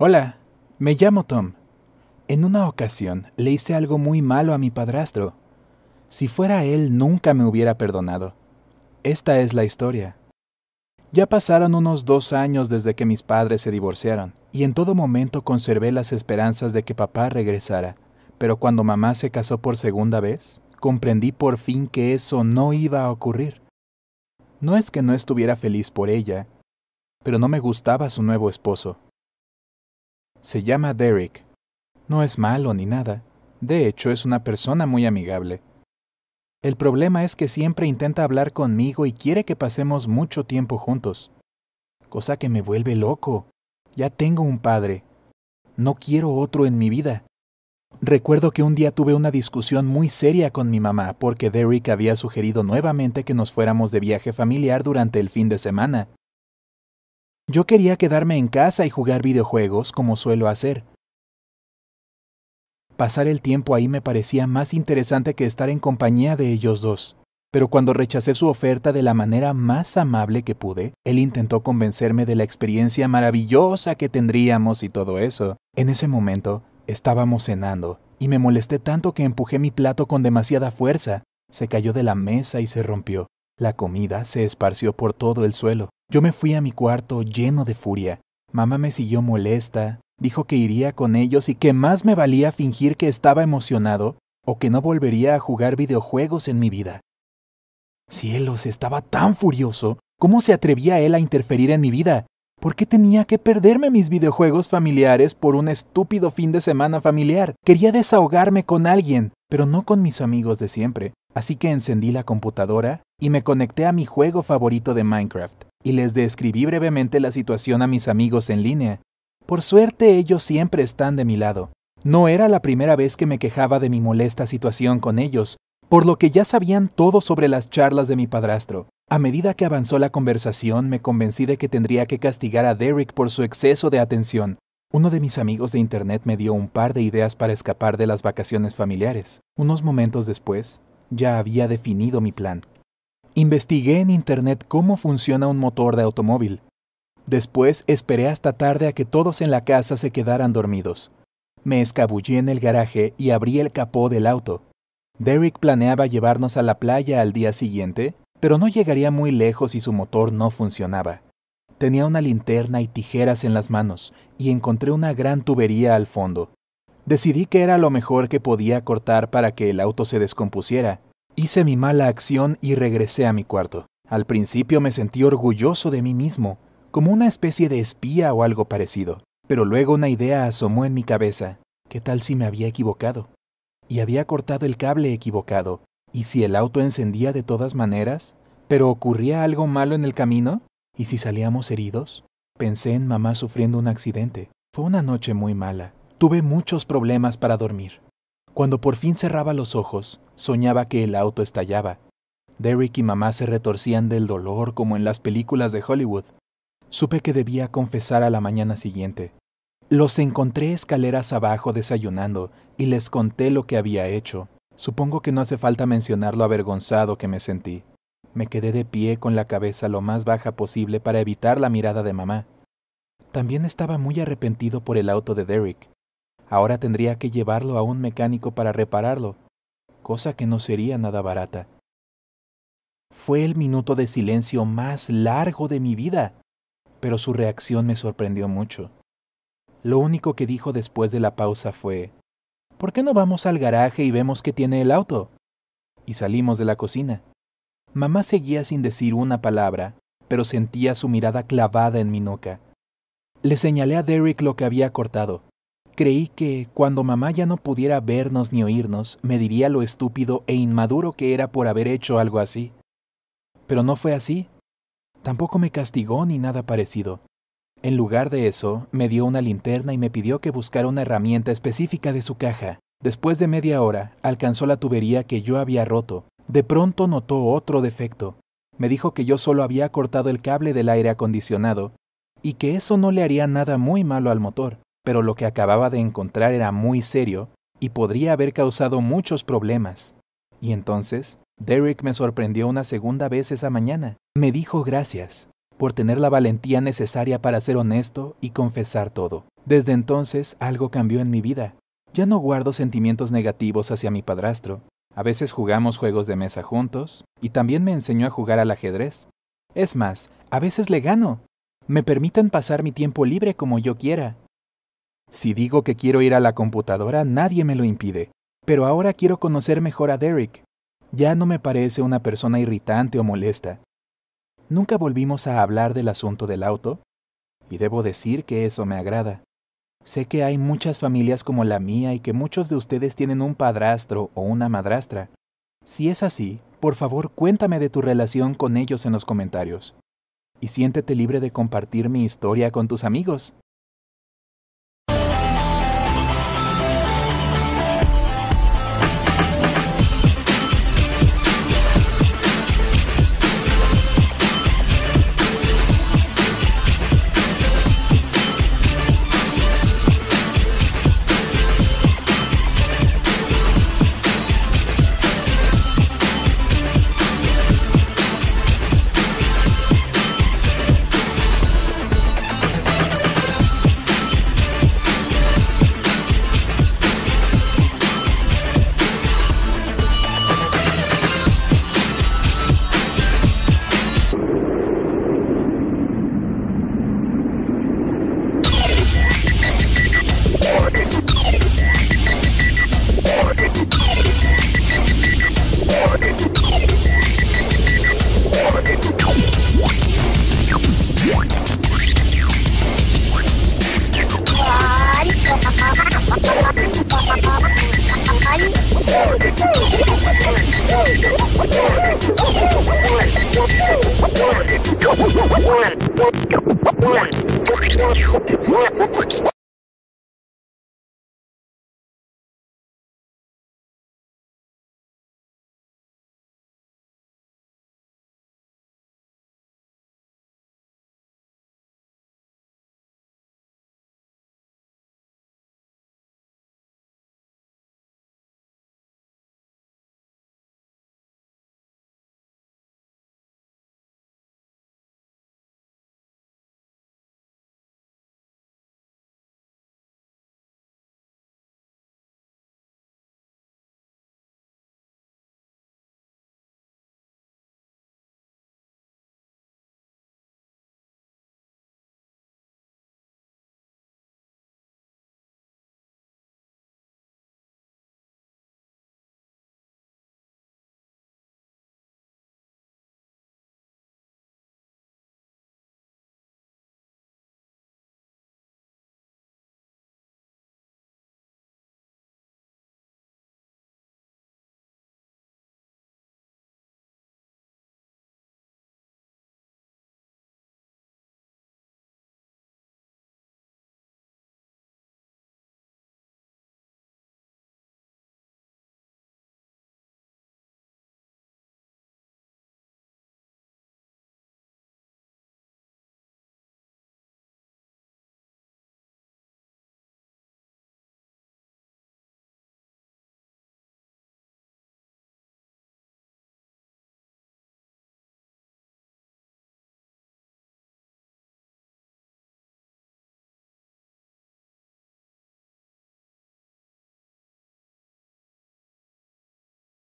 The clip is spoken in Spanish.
Hola, me llamo Tom. En una ocasión le hice algo muy malo a mi padrastro. Si fuera él, nunca me hubiera perdonado. Esta es la historia. Ya pasaron unos dos años desde que mis padres se divorciaron, y en todo momento conservé las esperanzas de que papá regresara. Pero cuando mamá se casó por segunda vez, comprendí por fin que eso no iba a ocurrir. No es que no estuviera feliz por ella, pero no me gustaba su nuevo esposo. Se llama Derek. No es malo ni nada. De hecho, es una persona muy amigable. El problema es que siempre intenta hablar conmigo y quiere que pasemos mucho tiempo juntos. Cosa que me vuelve loco. Ya tengo un padre. No quiero otro en mi vida. Recuerdo que un día tuve una discusión muy seria con mi mamá porque Derek había sugerido nuevamente que nos fuéramos de viaje familiar durante el fin de semana. Yo quería quedarme en casa y jugar videojuegos como suelo hacer. Pasar el tiempo ahí me parecía más interesante que estar en compañía de ellos dos. Pero cuando rechacé su oferta de la manera más amable que pude, él intentó convencerme de la experiencia maravillosa que tendríamos y todo eso. En ese momento, estábamos cenando, y me molesté tanto que empujé mi plato con demasiada fuerza. Se cayó de la mesa y se rompió. La comida se esparció por todo el suelo. Yo me fui a mi cuarto lleno de furia. Mamá me siguió molesta, dijo que iría con ellos y que más me valía fingir que estaba emocionado o que no volvería a jugar videojuegos en mi vida. Cielos, estaba tan furioso. ¿Cómo se atrevía él a interferir en mi vida? ¿Por qué tenía que perderme mis videojuegos familiares por un estúpido fin de semana familiar? Quería desahogarme con alguien, pero no con mis amigos de siempre. Así que encendí la computadora y me conecté a mi juego favorito de Minecraft y les describí brevemente la situación a mis amigos en línea. Por suerte ellos siempre están de mi lado. No era la primera vez que me quejaba de mi molesta situación con ellos, por lo que ya sabían todo sobre las charlas de mi padrastro. A medida que avanzó la conversación, me convencí de que tendría que castigar a Derek por su exceso de atención. Uno de mis amigos de Internet me dio un par de ideas para escapar de las vacaciones familiares. Unos momentos después, ya había definido mi plan. Investigué en Internet cómo funciona un motor de automóvil. Después esperé hasta tarde a que todos en la casa se quedaran dormidos. Me escabullí en el garaje y abrí el capó del auto. Derek planeaba llevarnos a la playa al día siguiente, pero no llegaría muy lejos si su motor no funcionaba. Tenía una linterna y tijeras en las manos, y encontré una gran tubería al fondo. Decidí que era lo mejor que podía cortar para que el auto se descompusiera. Hice mi mala acción y regresé a mi cuarto. Al principio me sentí orgulloso de mí mismo, como una especie de espía o algo parecido. Pero luego una idea asomó en mi cabeza. ¿Qué tal si me había equivocado? Y había cortado el cable equivocado. ¿Y si el auto encendía de todas maneras? ¿Pero ocurría algo malo en el camino? ¿Y si salíamos heridos? Pensé en mamá sufriendo un accidente. Fue una noche muy mala. Tuve muchos problemas para dormir. Cuando por fin cerraba los ojos, soñaba que el auto estallaba. Derek y mamá se retorcían del dolor como en las películas de Hollywood. Supe que debía confesar a la mañana siguiente. Los encontré escaleras abajo desayunando y les conté lo que había hecho. Supongo que no hace falta mencionar lo avergonzado que me sentí. Me quedé de pie con la cabeza lo más baja posible para evitar la mirada de mamá. También estaba muy arrepentido por el auto de Derek. Ahora tendría que llevarlo a un mecánico para repararlo, cosa que no sería nada barata. Fue el minuto de silencio más largo de mi vida, pero su reacción me sorprendió mucho. Lo único que dijo después de la pausa fue, ¿por qué no vamos al garaje y vemos qué tiene el auto? Y salimos de la cocina. Mamá seguía sin decir una palabra, pero sentía su mirada clavada en mi nuca. Le señalé a Derek lo que había cortado. Creí que, cuando mamá ya no pudiera vernos ni oírnos, me diría lo estúpido e inmaduro que era por haber hecho algo así. Pero no fue así. Tampoco me castigó ni nada parecido. En lugar de eso, me dio una linterna y me pidió que buscara una herramienta específica de su caja. Después de media hora, alcanzó la tubería que yo había roto. De pronto notó otro defecto. Me dijo que yo solo había cortado el cable del aire acondicionado y que eso no le haría nada muy malo al motor pero lo que acababa de encontrar era muy serio y podría haber causado muchos problemas. Y entonces, Derek me sorprendió una segunda vez esa mañana. Me dijo gracias. por tener la valentía necesaria para ser honesto y confesar todo. Desde entonces algo cambió en mi vida. Ya no guardo sentimientos negativos hacia mi padrastro. A veces jugamos juegos de mesa juntos y también me enseñó a jugar al ajedrez. Es más, a veces le gano. Me permiten pasar mi tiempo libre como yo quiera. Si digo que quiero ir a la computadora, nadie me lo impide. Pero ahora quiero conocer mejor a Derek. Ya no me parece una persona irritante o molesta. Nunca volvimos a hablar del asunto del auto, y debo decir que eso me agrada. Sé que hay muchas familias como la mía y que muchos de ustedes tienen un padrastro o una madrastra. Si es así, por favor cuéntame de tu relación con ellos en los comentarios. Y siéntete libre de compartir mi historia con tus amigos. One.